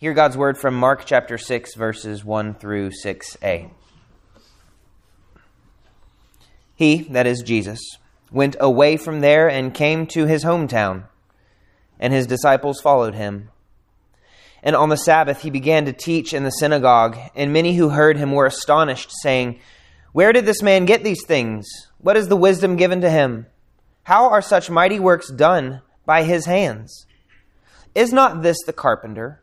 Hear God's word from Mark chapter 6, verses 1 through 6a. He, that is Jesus, went away from there and came to his hometown, and his disciples followed him. And on the Sabbath he began to teach in the synagogue, and many who heard him were astonished, saying, Where did this man get these things? What is the wisdom given to him? How are such mighty works done by his hands? Is not this the carpenter,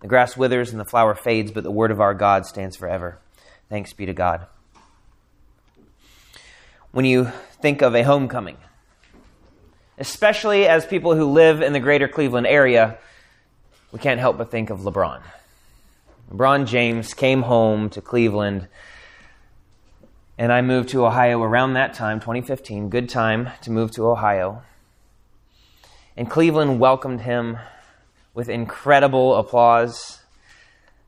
The grass withers and the flower fades, but the word of our God stands forever. Thanks be to God. When you think of a homecoming, especially as people who live in the greater Cleveland area, we can't help but think of LeBron. LeBron James came home to Cleveland, and I moved to Ohio around that time, 2015. Good time to move to Ohio. And Cleveland welcomed him with incredible applause.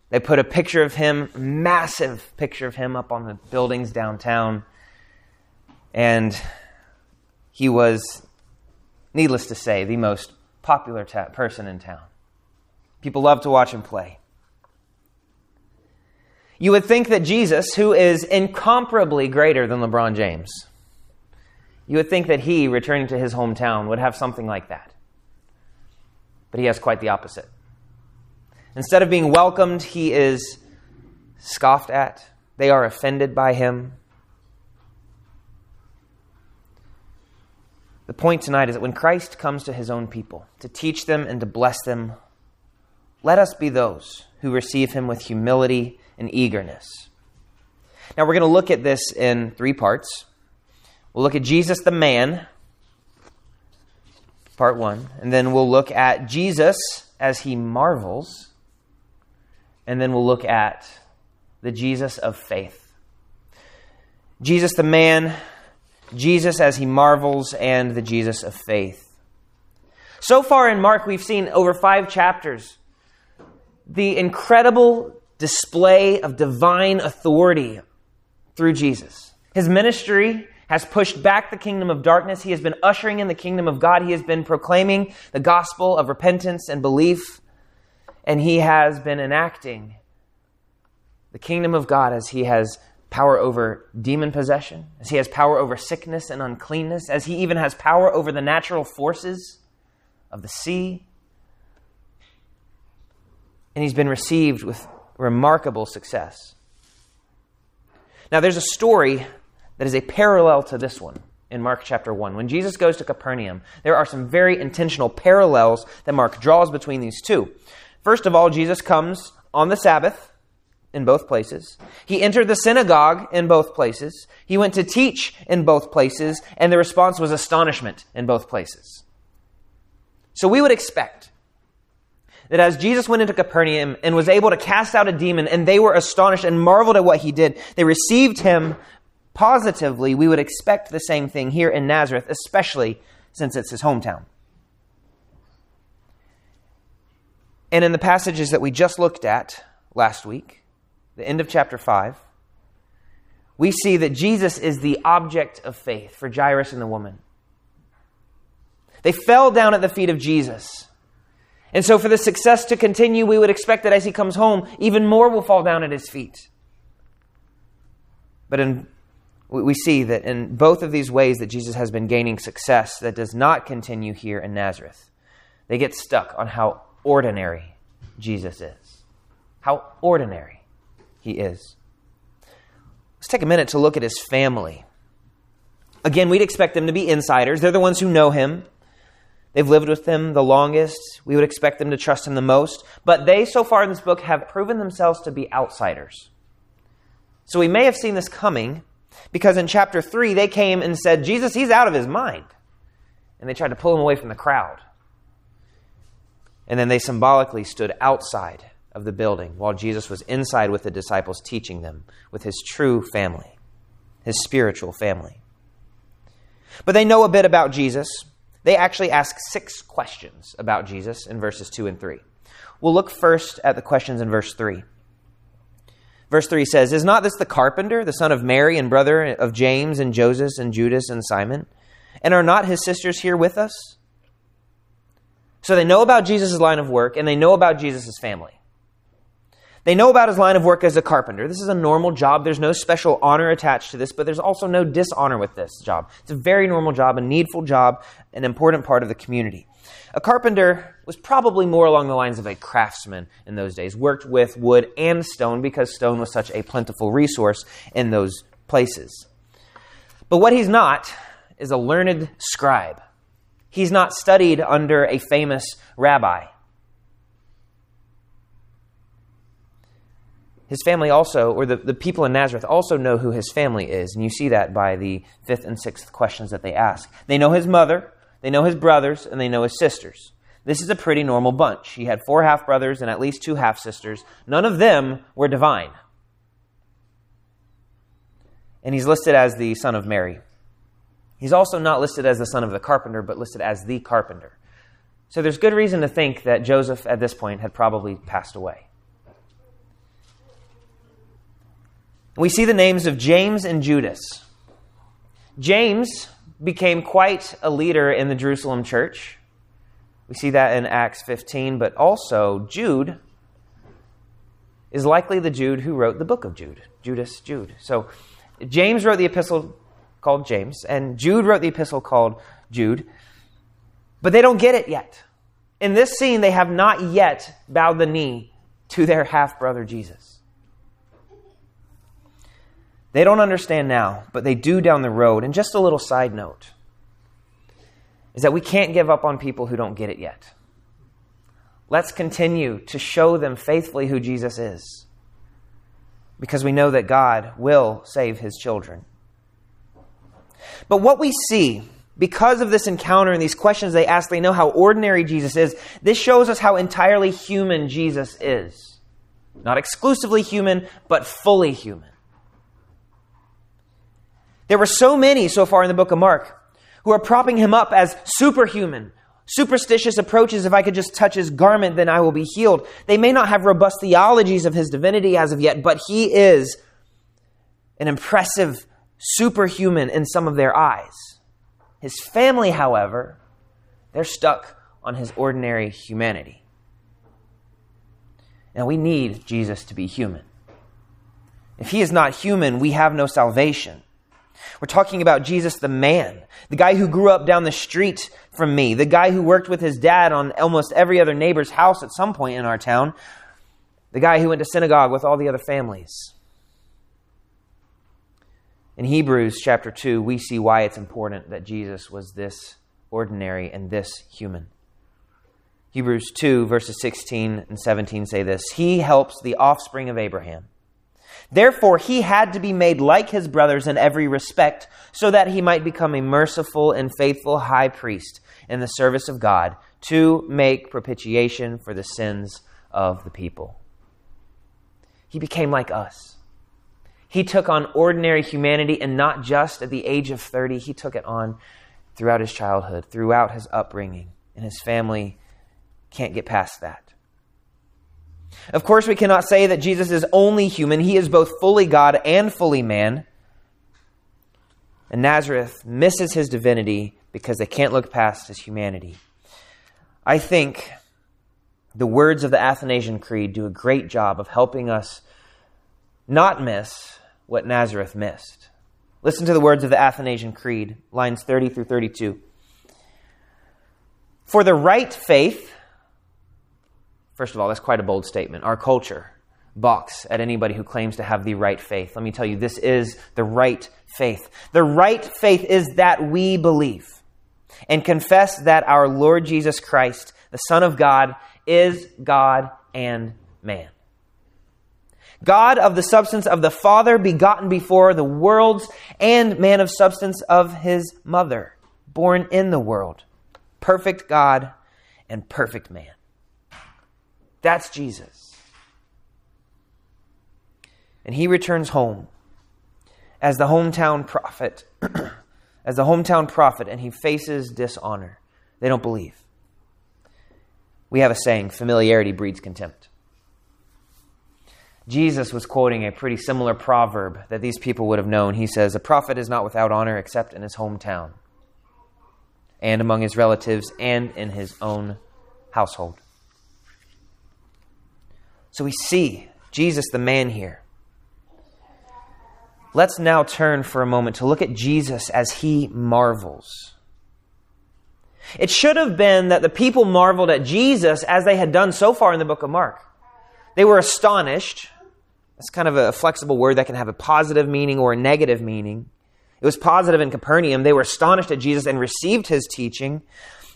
They put a picture of him, massive picture of him, up on the buildings downtown. And he was, needless to say, the most popular ta- person in town. People loved to watch him play. You would think that Jesus, who is incomparably greater than LeBron James, you would think that he, returning to his hometown, would have something like that. But he has quite the opposite. Instead of being welcomed, he is scoffed at. They are offended by him. The point tonight is that when Christ comes to his own people to teach them and to bless them, let us be those who receive him with humility and eagerness. Now, we're going to look at this in three parts. We'll look at Jesus the man, part one, and then we'll look at Jesus as he marvels, and then we'll look at the Jesus of faith. Jesus the man, Jesus as he marvels, and the Jesus of faith. So far in Mark, we've seen over five chapters the incredible display of divine authority through Jesus. His ministry has pushed back the kingdom of darkness. He has been ushering in the kingdom of God. He has been proclaiming the gospel of repentance and belief. And he has been enacting the kingdom of God as he has power over demon possession, as he has power over sickness and uncleanness, as he even has power over the natural forces of the sea. And he's been received with remarkable success. Now, there's a story that is a parallel to this one in Mark chapter 1. When Jesus goes to Capernaum, there are some very intentional parallels that Mark draws between these two. First of all, Jesus comes on the Sabbath in both places. He entered the synagogue in both places. He went to teach in both places, and the response was astonishment in both places. So we would expect that as Jesus went into Capernaum and was able to cast out a demon, and they were astonished and marveled at what he did, they received him positively. We would expect the same thing here in Nazareth, especially since it's his hometown. And in the passages that we just looked at last week, the end of chapter 5, we see that Jesus is the object of faith for Jairus and the woman. They fell down at the feet of Jesus. And so, for the success to continue, we would expect that as he comes home, even more will fall down at his feet. But in, we see that in both of these ways that Jesus has been gaining success, that does not continue here in Nazareth. They get stuck on how ordinary Jesus is, how ordinary he is. Let's take a minute to look at his family. Again, we'd expect them to be insiders. They're the ones who know him. They've lived with him the longest. We would expect them to trust him the most. But they, so far in this book, have proven themselves to be outsiders. So we may have seen this coming because in chapter 3, they came and said, Jesus, he's out of his mind. And they tried to pull him away from the crowd. And then they symbolically stood outside of the building while Jesus was inside with the disciples teaching them with his true family, his spiritual family. But they know a bit about Jesus. They actually ask six questions about Jesus in verses 2 and 3. We'll look first at the questions in verse 3. Verse 3 says, Is not this the carpenter, the son of Mary and brother of James and Joseph and Judas and Simon? And are not his sisters here with us? So they know about Jesus' line of work and they know about Jesus' family. They know about his line of work as a carpenter. This is a normal job. There's no special honor attached to this, but there's also no dishonor with this job. It's a very normal job, a needful job, an important part of the community. A carpenter was probably more along the lines of a craftsman in those days, worked with wood and stone because stone was such a plentiful resource in those places. But what he's not is a learned scribe. He's not studied under a famous rabbi. his family also, or the, the people in Nazareth also know who his family is. And you see that by the fifth and sixth questions that they ask. They know his mother, they know his brothers, and they know his sisters. This is a pretty normal bunch. He had four half brothers and at least two half sisters. None of them were divine. And he's listed as the son of Mary. He's also not listed as the son of the carpenter, but listed as the carpenter. So there's good reason to think that Joseph at this point had probably passed away. we see the names of James and Judas. James became quite a leader in the Jerusalem church. We see that in Acts 15, but also Jude is likely the Jude who wrote the book of Jude. Judas, Jude. So James wrote the epistle called James, and Jude wrote the epistle called Jude, but they don't get it yet. In this scene, they have not yet bowed the knee to their half brother Jesus. They don't understand now, but they do down the road. And just a little side note is that we can't give up on people who don't get it yet. Let's continue to show them faithfully who Jesus is because we know that God will save his children. But what we see, because of this encounter and these questions they ask, they know how ordinary Jesus is. This shows us how entirely human Jesus is. Not exclusively human, but fully human. There were so many so far in the book of Mark who are propping him up as superhuman, superstitious approaches. If I could just touch his garment, then I will be healed. They may not have robust theologies of his divinity as of yet, but he is an impressive superhuman in some of their eyes. His family, however, they're stuck on his ordinary humanity. Now, we need Jesus to be human. If he is not human, we have no salvation. We're talking about Jesus the man, the guy who grew up down the street from me, the guy who worked with his dad on almost every other neighbor's house at some point in our town, the guy who went to synagogue with all the other families. In Hebrews chapter 2, we see why it's important that Jesus was this ordinary and this human. Hebrews 2, verses 16 and 17 say this He helps the offspring of Abraham Therefore, he had to be made like his brothers in every respect, so that he might become a merciful and faithful high priest in the service of God to make propitiation for the sins of the people. He became like us. He took on ordinary humanity, and not just at the age of 30, he took it on throughout his childhood, throughout his upbringing, and his family can't get past that. Of course, we cannot say that Jesus is only human. He is both fully God and fully man. And Nazareth misses his divinity because they can't look past his humanity. I think the words of the Athanasian Creed do a great job of helping us not miss what Nazareth missed. Listen to the words of the Athanasian Creed, lines 30 through 32. For the right faith, First of all, that's quite a bold statement. Our culture balks at anybody who claims to have the right faith. Let me tell you, this is the right faith. The right faith is that we believe and confess that our Lord Jesus Christ, the Son of God, is God and man. God of the substance of the Father, begotten before the worlds, and man of substance of his mother, born in the world. Perfect God and perfect man. That's Jesus. And he returns home as the hometown prophet, as the hometown prophet, and he faces dishonor. They don't believe. We have a saying familiarity breeds contempt. Jesus was quoting a pretty similar proverb that these people would have known. He says, A prophet is not without honor except in his hometown, and among his relatives, and in his own household. So we see Jesus, the man, here. Let's now turn for a moment to look at Jesus as he marvels. It should have been that the people marveled at Jesus as they had done so far in the book of Mark. They were astonished. That's kind of a flexible word that can have a positive meaning or a negative meaning. It was positive in Capernaum. They were astonished at Jesus and received his teaching.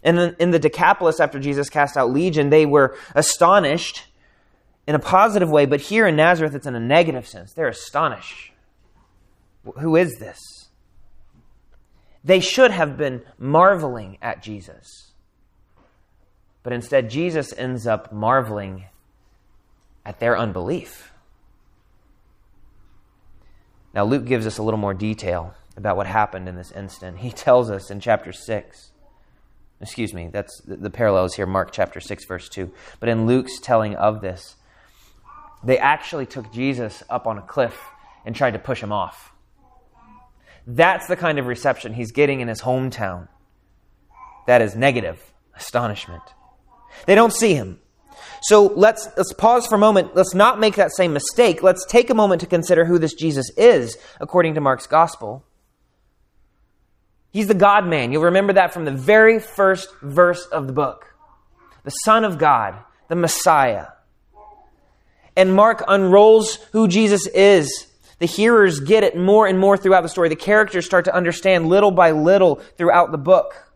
And in the Decapolis, after Jesus cast out Legion, they were astonished in a positive way. But here in Nazareth, it's in a negative sense. They're astonished. Who is this? They should have been marveling at Jesus. But instead, Jesus ends up marveling at their unbelief. Now, Luke gives us a little more detail about what happened in this instant. He tells us in chapter 6, excuse me, that's the parallels here, Mark chapter 6, verse 2. But in Luke's telling of this, they actually took Jesus up on a cliff and tried to push him off. That's the kind of reception he's getting in his hometown. That is negative astonishment. They don't see him. So let's, let's pause for a moment. Let's not make that same mistake. Let's take a moment to consider who this Jesus is, according to Mark's gospel. He's the God man. You'll remember that from the very first verse of the book. The Son of God, the Messiah. And Mark unrolls who Jesus is the hearers get it more and more throughout the story. The characters start to understand little by little throughout the book.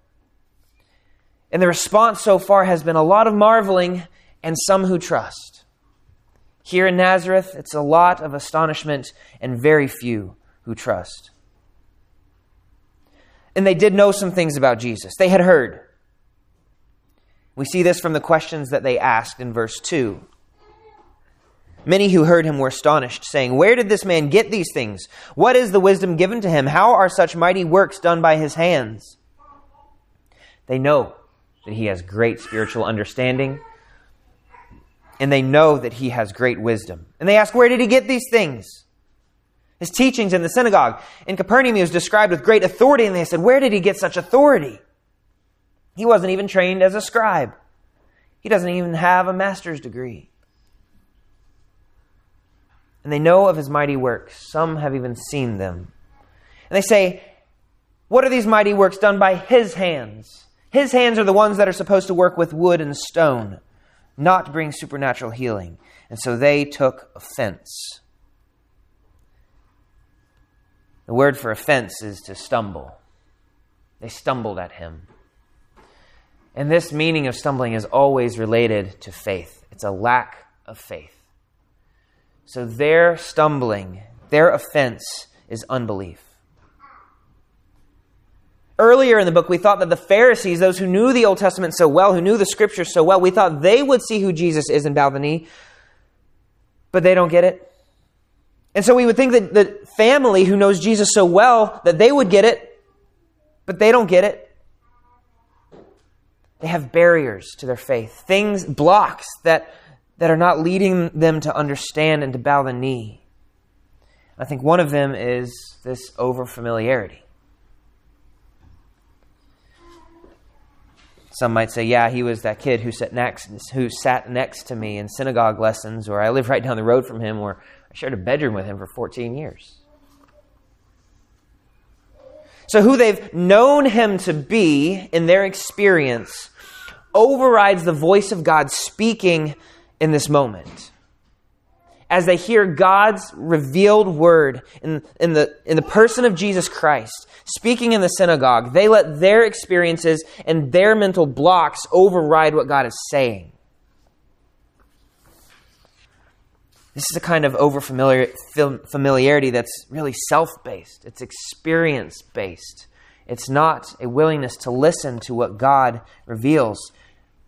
And the response so far has been a lot of marveling and some who trust. Here in Nazareth, it's a lot of astonishment and very few who trust. And they did know some things about Jesus. They had heard. We see this from the questions that they asked in verse 2. Many who heard him were astonished, saying, Where did this man get these things? What is the wisdom given to him? How are such mighty works done by his hands? They know that he has great spiritual understanding, and they know that he has great wisdom. And they ask, Where did he get these things? His teachings in the synagogue. In Capernaum, he was described with great authority, and they said, Where did he get such authority? He wasn't even trained as a scribe, he doesn't even have a master's degree and they know of his mighty works. Some have even seen them. And they say, What are these mighty works done by his hands? His hands are the ones that are supposed to work with wood and stone, not bring supernatural healing. And so they took offense. The word for offense is to stumble. They stumbled at him. And this meaning of stumbling is always related to faith. It's a lack of faith. So their stumbling, their offense is unbelief. Earlier in the book, we thought that the Pharisees, those who knew the Old Testament so well, who knew the Scriptures so well, we thought they would see who Jesus is and bow the knee, but they don't get it. And so we would think that the family who knows Jesus so well, that they would get it, but they don't get it. They have barriers to their faith, things, blocks that that are not leading them to understand and to bow the knee. I think one of them is this overfamiliarity. Some might say, yeah, he was that kid who sat next who sat next to me in synagogue lessons, or I live right down the road from him, or I shared a bedroom with him for 14 years. So who they've known him to be in their experience overrides the voice of God speaking in this moment. As they hear God's revealed word in, in, the, in the person of Jesus Christ speaking in the synagogue, they let their experiences and their mental blocks override what God is saying. This is a kind of overfamiliarity familiarity that's really self based, it's experience based. It's not a willingness to listen to what God reveals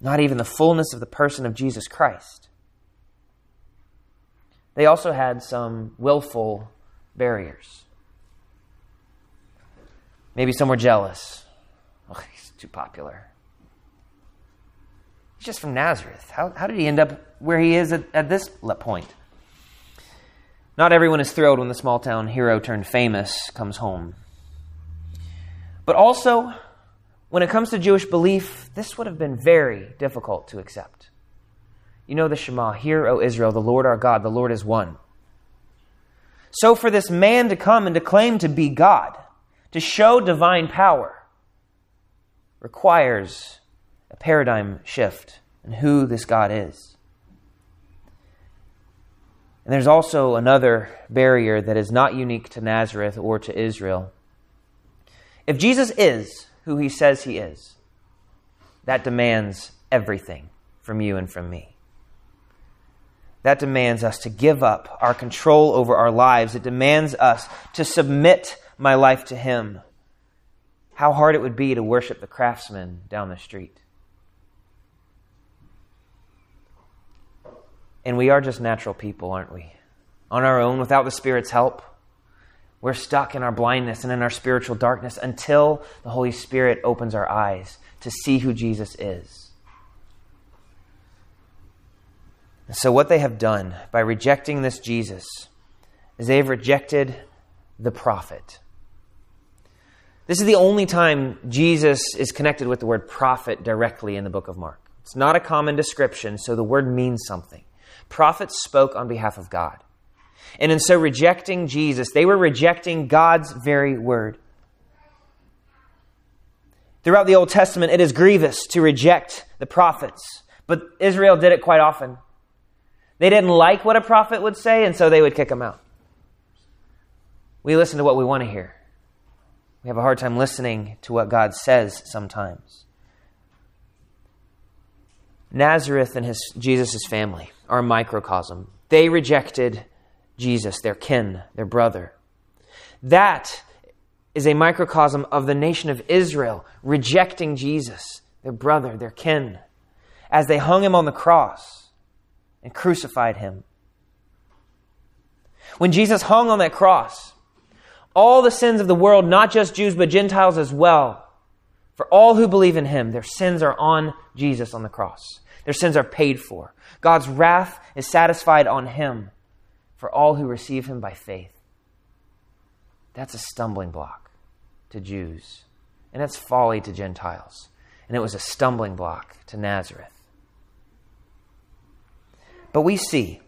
not even the fullness of the person of Jesus Christ. they also had some willful barriers. Maybe some were jealous. Oh, he's too popular. He's just from Nazareth. How, how did he end up where he is at, at this point? Not everyone is thrilled when the small town hero turned famous comes home. But also, when it comes to Jewish belief, this would have been very difficult to accept. You know the Shema Hear, O Israel, the Lord our God, the Lord is one. So, for this man to come and to claim to be God, to show divine power, requires a paradigm shift in who this God is. And there's also another barrier that is not unique to Nazareth or to Israel. If Jesus is who he says he is, that demands everything from you and from me. That demands us to give up our control over our lives. It demands us to submit my life to him. How hard it would be to worship the craftsman down the street. And we are just natural people, aren't we? On our own, without the Spirit's help, we're stuck in our blindness and in our spiritual darkness until the Holy Spirit opens our eyes to see who Jesus is. so, what they have done by rejecting this Jesus is they have rejected the prophet. This is the only time Jesus is connected with the word prophet directly in the book of Mark. It's not a common description, so the word means something. Prophets spoke on behalf of God. And in so rejecting Jesus, they were rejecting God's very word. Throughout the Old Testament, it is grievous to reject the prophets, but Israel did it quite often. They didn't like what a prophet would say, and so they would kick him out. We listen to what we want to hear. We have a hard time listening to what God says sometimes. Nazareth and his Jesus' family are a microcosm. They rejected Jesus, their kin, their brother. That is a microcosm of the nation of Israel rejecting Jesus, their brother, their kin, as they hung him on the cross and crucified him. When Jesus hung on that cross, all the sins of the world, not just Jews, but Gentiles as well, for all who believe in him, their sins are on Jesus on the cross. Their sins are paid for. God's wrath is satisfied on him for all who receive him by faith. That's a stumbling block to Jews, and that's folly to Gentiles. And it was a stumbling block to Nazareth. But we see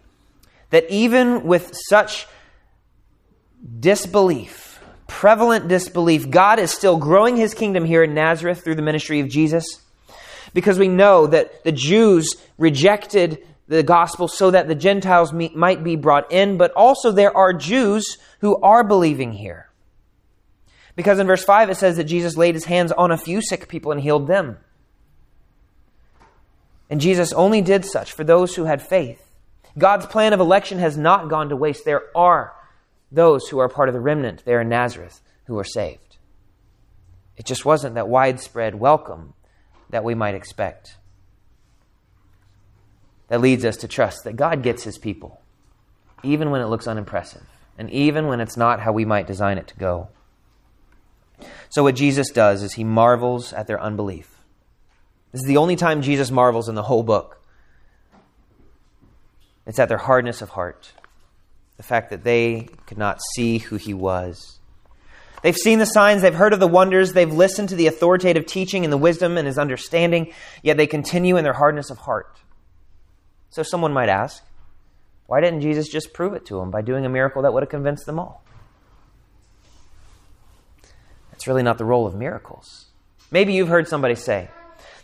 that even with such disbelief, prevalent disbelief, God is still growing his kingdom here in Nazareth through the ministry of Jesus because we know that the Jews rejected the gospel so that the Gentiles might be brought in, but also there are Jews who are believing here. Because in verse 5 it says that Jesus laid his hands on a few sick people and healed them. And Jesus only did such for those who had faith. God's plan of election has not gone to waste. There are those who are part of the remnant there in Nazareth who are saved. It just wasn't that widespread welcome that we might expect. That leads us to trust that God gets his people, even when it looks unimpressive, and even when it's not how we might design it to go. So, what Jesus does is he marvels at their unbelief. This is the only time Jesus marvels in the whole book. It's at their hardness of heart, the fact that they could not see who he was. They've seen the signs, they've heard of the wonders, they've listened to the authoritative teaching and the wisdom and his understanding, yet they continue in their hardness of heart. So someone might ask, why didn't Jesus just prove it to them by doing a miracle that would have convinced them all? That's really not the role of miracles. Maybe you've heard somebody say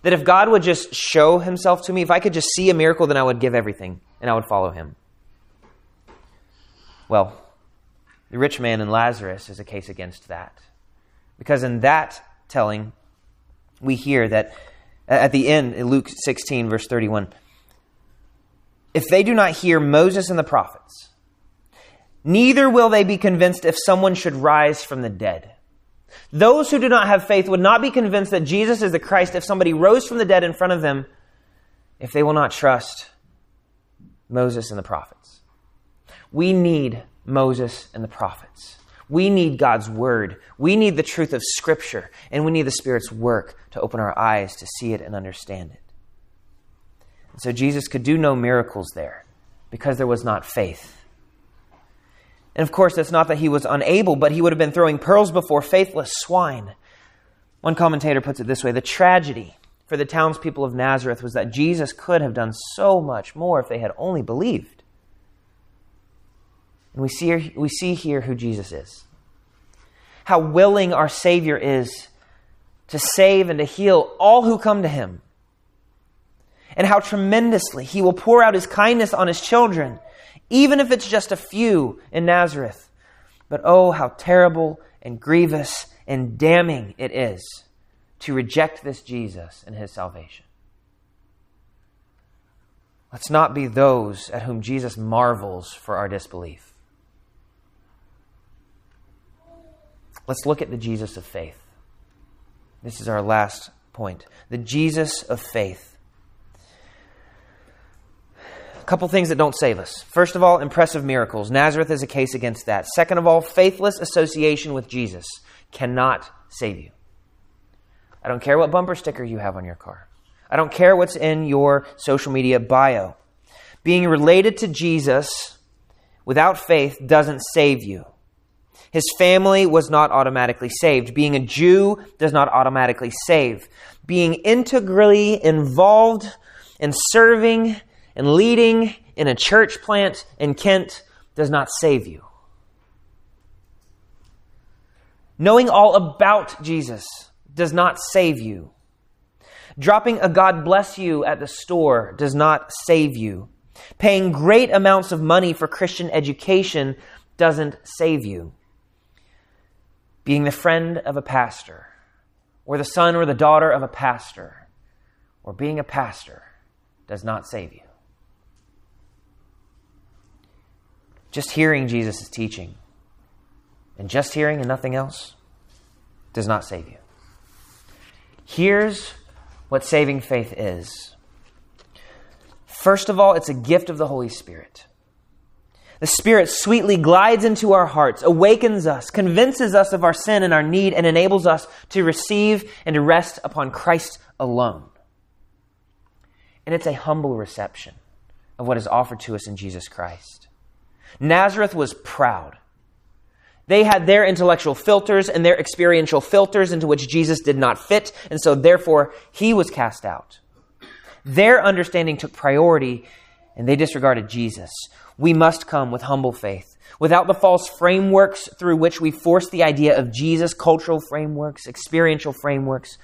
that if God would just show himself to me, if I could just see a miracle, then I would give everything and I would follow him. Well, the rich man and Lazarus is a case against that. Because in that telling, we hear that at the end, in Luke 16, verse 31, if they do not hear Moses and the prophets, neither will they be convinced if someone should rise from the dead. Those who do not have faith would not be convinced that Jesus is the Christ if somebody rose from the dead in front of them, if they will not trust Moses and the prophets. We need Moses and the prophets. We need God's word. We need the truth of Scripture, and we need the Spirit's work to open our eyes to see it and understand it. So Jesus could do no miracles there because there was not faith. And of course, it's not that he was unable, but he would have been throwing pearls before faithless swine. One commentator puts it this way The tragedy for the townspeople of Nazareth was that Jesus could have done so much more if they had only believed. And we see, we see here who Jesus is. How willing our Savior is to save and to heal all who come to him. And how tremendously he will pour out his kindness on his children, even if it's just a few in Nazareth. But oh, how terrible and grievous and damning it is to reject this Jesus and his salvation. Let's not be those at whom Jesus marvels for our disbelief. Let's look at the Jesus of faith. This is our last point. The Jesus of faith. Couple things that don't save us. First of all, impressive miracles. Nazareth is a case against that. Second of all, faithless association with Jesus cannot save you. I don't care what bumper sticker you have on your car. I don't care what's in your social media bio. Being related to Jesus without faith doesn't save you. His family was not automatically saved. Being a Jew does not automatically save. Being integrally involved in serving and leading in a church plant in Kent does not save you. Knowing all about Jesus does not save you. Dropping a God bless you at the store does not save you. Paying great amounts of money for Christian education doesn't save you. Being the friend of a pastor, or the son or the daughter of a pastor, or being a pastor does not save you. Just hearing Jesus' teaching and just hearing and nothing else does not save you. Here's what saving faith is. First of all, it's a gift of the Holy Spirit. The Spirit sweetly glides into our hearts, awakens us, convinces us of our sin and our need, and enables us to receive and to rest upon Christ alone. And it's a humble reception of what is offered to us in Jesus Christ. Nazareth was proud. They had their intellectual filters and their experiential filters into which Jesus did not fit, and so therefore he was cast out. Their understanding took priority, and they disregarded Jesus. We must come with humble faith. Without the false frameworks through which we force the idea of Jesus, cultural frameworks, experiential frameworks,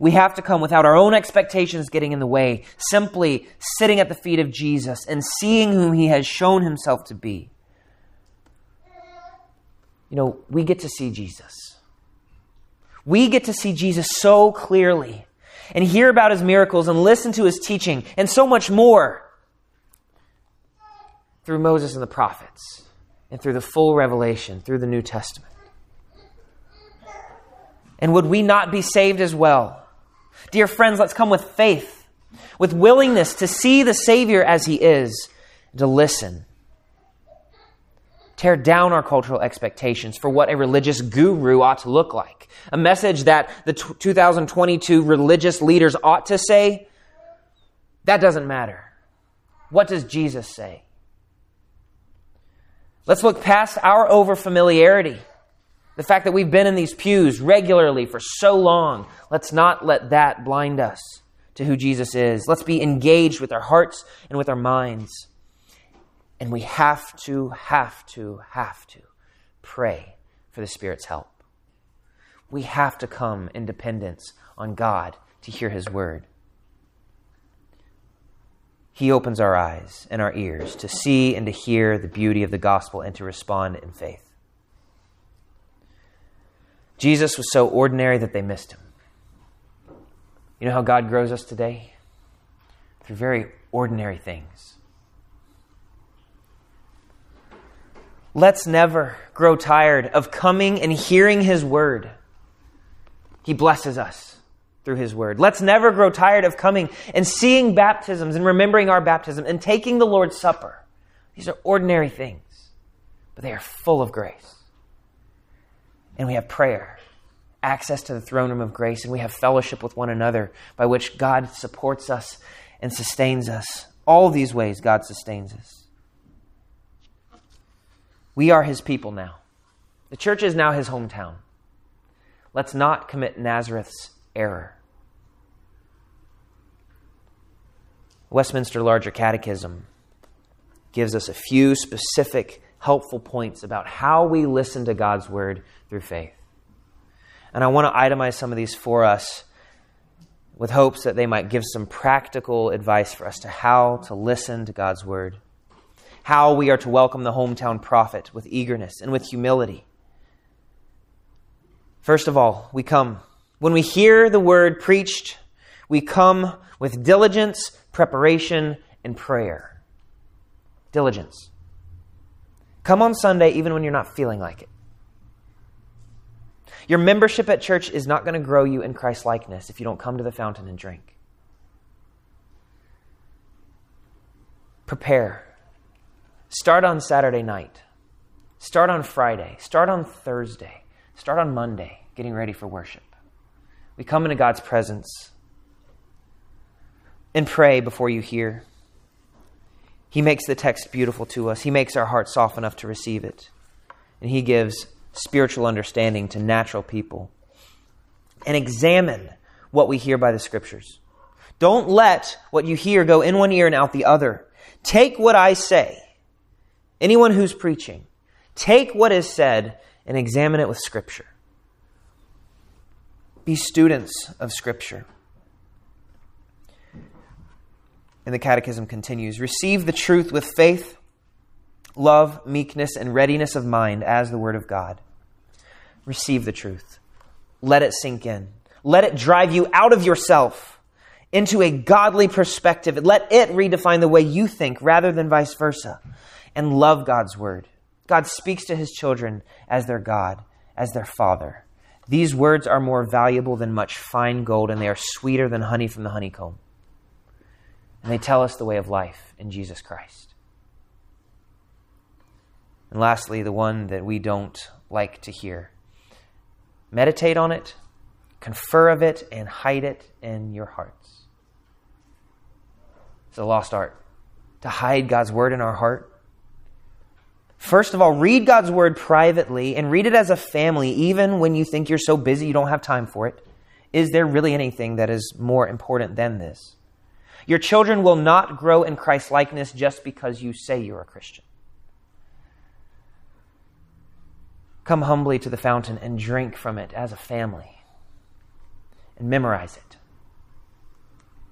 we have to come without our own expectations getting in the way, simply sitting at the feet of Jesus and seeing whom he has shown himself to be you know, we get to see Jesus. We get to see Jesus so clearly and hear about his miracles and listen to his teaching and so much more through Moses and the prophets and through the full revelation through the New Testament. And would we not be saved as well? Dear friends, let's come with faith, with willingness to see the Savior as he is, to listen tear down our cultural expectations for what a religious guru ought to look like. A message that the t- 2022 religious leaders ought to say, that doesn't matter. What does Jesus say? Let's look past our overfamiliarity. The fact that we've been in these pews regularly for so long. Let's not let that blind us to who Jesus is. Let's be engaged with our hearts and with our minds. And we have to, have to, have to pray for the Spirit's help. We have to come in dependence on God to hear His word. He opens our eyes and our ears to see and to hear the beauty of the gospel and to respond in faith. Jesus was so ordinary that they missed him. You know how God grows us today? Through very ordinary things. Let's never grow tired of coming and hearing His word. He blesses us through His word. Let's never grow tired of coming and seeing baptisms and remembering our baptism and taking the Lord's Supper. These are ordinary things. but they are full of grace. And we have prayer, access to the throne room of grace, and we have fellowship with one another by which God supports us and sustains us. All these ways, God sustains us. We are his people now. The church is now his hometown. Let's not commit Nazareth's error. Westminster Larger Catechism gives us a few specific, helpful points about how we listen to God's word through faith. And I want to itemize some of these for us with hopes that they might give some practical advice for us to how to listen to God's word, how we are to welcome the hometown prophet with eagerness and with humility. First of all, we come. When we hear the word preached, we come with diligence, preparation, and prayer diligence. Come on Sunday even when you're not feeling like it. Your membership at church is not going to grow you in Christ likeness if you don't come to the fountain and drink. Prepare. Start on Saturday night. Start on Friday. Start on Thursday. Start on Monday, getting ready for worship. We come into God's presence and pray before you hear. He makes the text beautiful to us. He makes our hearts soft enough to receive it. And He gives spiritual understanding to natural people. And examine what we hear by the Scriptures. Don't let what you hear go in one ear and out the other. Take what I say, anyone who's preaching, take what is said and examine it with Scripture. Be students of Scripture. And the Catechism continues Receive the truth with faith, love, meekness, and readiness of mind as the Word of God. Receive the truth. Let it sink in. Let it drive you out of yourself into a godly perspective. Let it redefine the way you think rather than vice versa. And love God's Word. God speaks to His children as their God, as their Father. These words are more valuable than much fine gold, and they are sweeter than honey from the honeycomb. And they tell us the way of life in Jesus Christ. And lastly, the one that we don't like to hear meditate on it, confer of it, and hide it in your hearts. It's a lost art to hide God's word in our heart. First of all, read God's word privately and read it as a family, even when you think you're so busy you don't have time for it. Is there really anything that is more important than this? Your children will not grow in Christ likeness just because you say you're a Christian. Come humbly to the fountain and drink from it as a family and memorize it.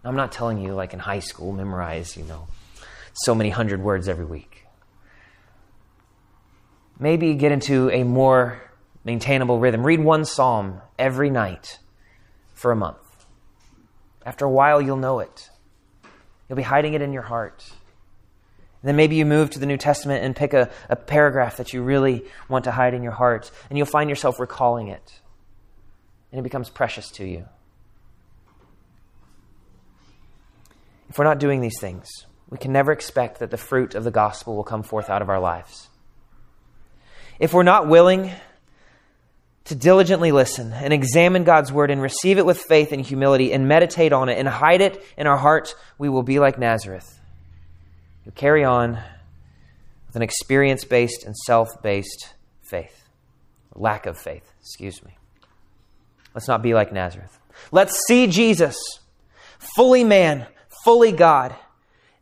I'm not telling you, like in high school, memorize, you know, so many hundred words every week. Maybe get into a more maintainable rhythm. Read one psalm every night for a month. After a while, you'll know it. You'll be hiding it in your heart. And then maybe you move to the New Testament and pick a, a paragraph that you really want to hide in your heart, and you'll find yourself recalling it. And it becomes precious to you. If we're not doing these things, we can never expect that the fruit of the gospel will come forth out of our lives. If we're not willing to diligently listen and examine God's word and receive it with faith and humility and meditate on it and hide it in our hearts, we will be like Nazareth. You'll carry on with an experience based and self based faith. Lack of faith, excuse me. Let's not be like Nazareth. Let's see Jesus, fully man, fully God,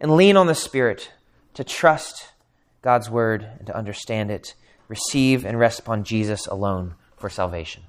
and lean on the Spirit to trust God's word and to understand it, receive and rest upon Jesus alone for salvation.